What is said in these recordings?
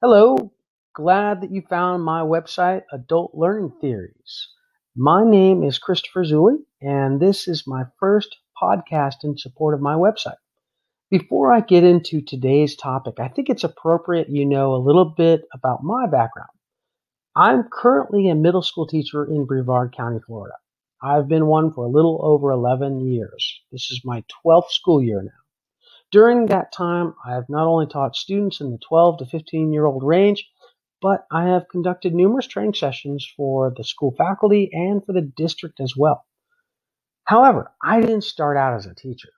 Hello, glad that you found my website, Adult Learning Theories. My name is Christopher Zulli, and this is my first podcast in support of my website. Before I get into today's topic, I think it's appropriate you know a little bit about my background. I'm currently a middle school teacher in Brevard County, Florida. I've been one for a little over 11 years. This is my 12th school year now. During that time, I have not only taught students in the 12 to 15 year old range, but I have conducted numerous training sessions for the school faculty and for the district as well. However, I didn't start out as a teacher.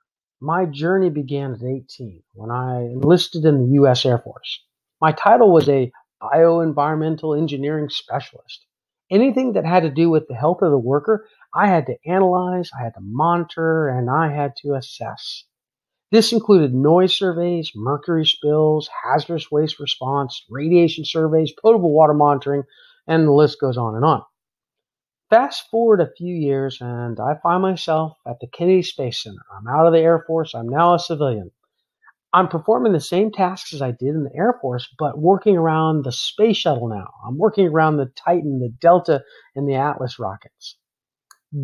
My journey began at 18 when I enlisted in the U.S. Air Force. My title was a bioenvironmental engineering specialist. Anything that had to do with the health of the worker, I had to analyze, I had to monitor, and I had to assess. This included noise surveys, mercury spills, hazardous waste response, radiation surveys, potable water monitoring, and the list goes on and on. Fast forward a few years, and I find myself at the Kennedy Space Center. I'm out of the Air Force, I'm now a civilian. I'm performing the same tasks as I did in the Air Force, but working around the space shuttle now. I'm working around the Titan, the Delta, and the Atlas rockets.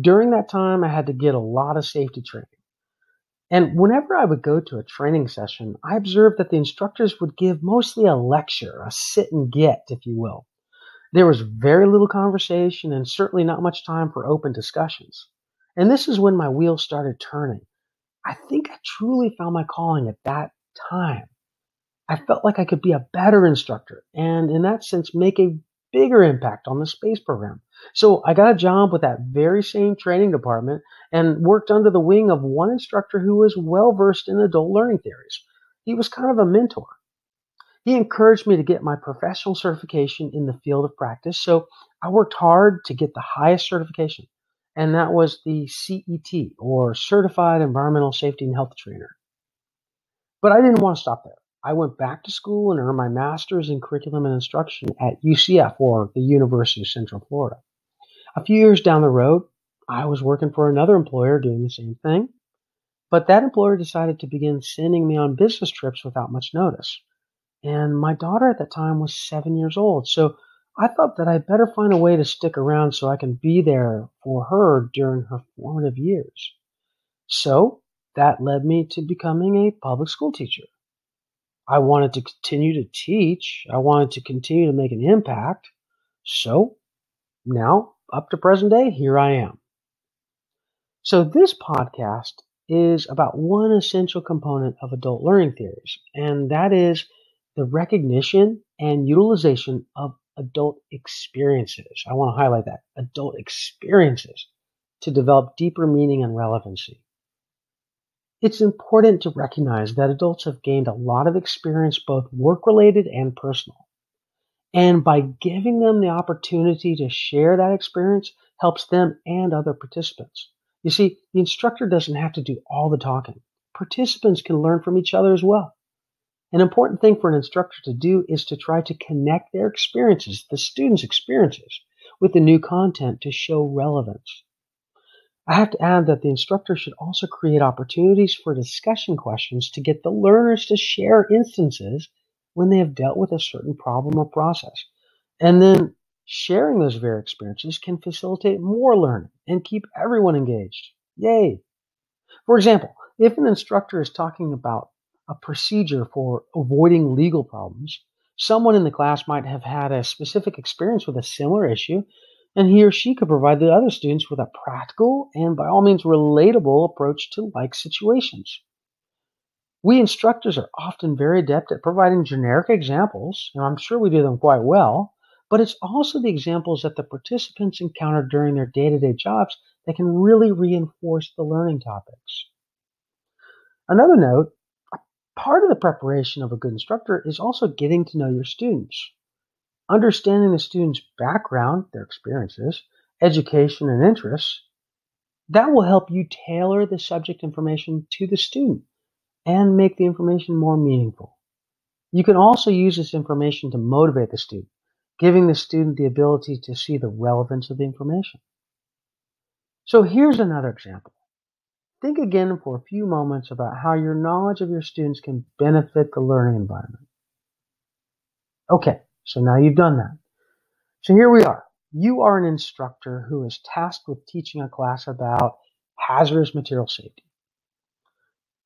During that time, I had to get a lot of safety training. And whenever I would go to a training session, I observed that the instructors would give mostly a lecture, a sit and get, if you will. There was very little conversation and certainly not much time for open discussions. And this is when my wheels started turning. I think I truly found my calling at that time. I felt like I could be a better instructor and, in that sense, make a bigger impact on the space program. So I got a job with that very same training department and worked under the wing of one instructor who was well versed in adult learning theories. He was kind of a mentor. He encouraged me to get my professional certification in the field of practice, so I worked hard to get the highest certification, and that was the CET, or Certified Environmental Safety and Health Trainer. But I didn't want to stop there. I went back to school and earned my master's in curriculum and instruction at UCF, or the University of Central Florida. A few years down the road, I was working for another employer doing the same thing, but that employer decided to begin sending me on business trips without much notice. And my daughter at that time was seven years old, so I thought that I'd better find a way to stick around so I can be there for her during her formative years. So that led me to becoming a public school teacher. I wanted to continue to teach. I wanted to continue to make an impact. So now up to present day, here I am. So this podcast is about one essential component of adult learning theories, and that is the recognition and utilization of adult experiences. I want to highlight that adult experiences to develop deeper meaning and relevancy. It's important to recognize that adults have gained a lot of experience, both work related and personal. And by giving them the opportunity to share that experience helps them and other participants. You see, the instructor doesn't have to do all the talking. Participants can learn from each other as well. An important thing for an instructor to do is to try to connect their experiences, the students' experiences, with the new content to show relevance. I have to add that the instructor should also create opportunities for discussion questions to get the learners to share instances when they have dealt with a certain problem or process. And then sharing those very experiences can facilitate more learning and keep everyone engaged. Yay! For example, if an instructor is talking about a procedure for avoiding legal problems, someone in the class might have had a specific experience with a similar issue, and he or she could provide the other students with a practical and, by all means, relatable approach to like situations. We instructors are often very adept at providing generic examples, and I'm sure we do them quite well, but it's also the examples that the participants encounter during their day to day jobs that can really reinforce the learning topics. Another note part of the preparation of a good instructor is also getting to know your students. Understanding the student's background, their experiences, education, and interests, that will help you tailor the subject information to the student and make the information more meaningful. You can also use this information to motivate the student, giving the student the ability to see the relevance of the information. So here's another example. Think again for a few moments about how your knowledge of your students can benefit the learning environment. Okay, so now you've done that. So here we are. You are an instructor who is tasked with teaching a class about hazardous material safety.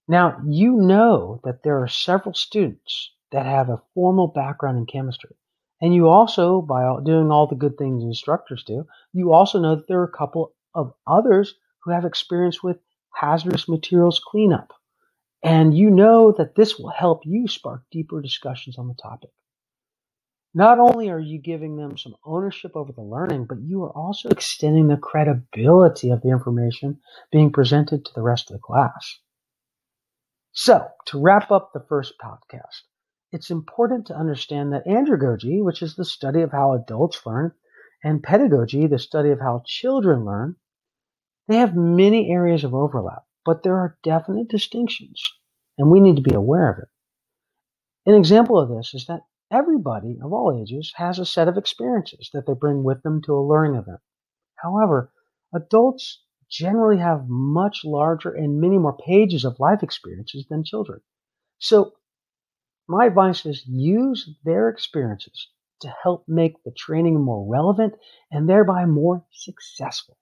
Now, you know that there are several students that have a formal background in chemistry. And you also, by doing all the good things instructors do, you also know that there are a couple of others who have experience with hazardous materials cleanup. And you know that this will help you spark deeper discussions on the topic. Not only are you giving them some ownership over the learning, but you are also extending the credibility of the information being presented to the rest of the class. So, to wrap up the first podcast, it's important to understand that andragogy, which is the study of how adults learn, and pedagogy, the study of how children learn, they have many areas of overlap, but there are definite distinctions, and we need to be aware of it. An example of this is that everybody of all ages has a set of experiences that they bring with them to a learning event. However, adults generally have much larger and many more pages of life experiences than children. So my advice is use their experiences to help make the training more relevant and thereby more successful.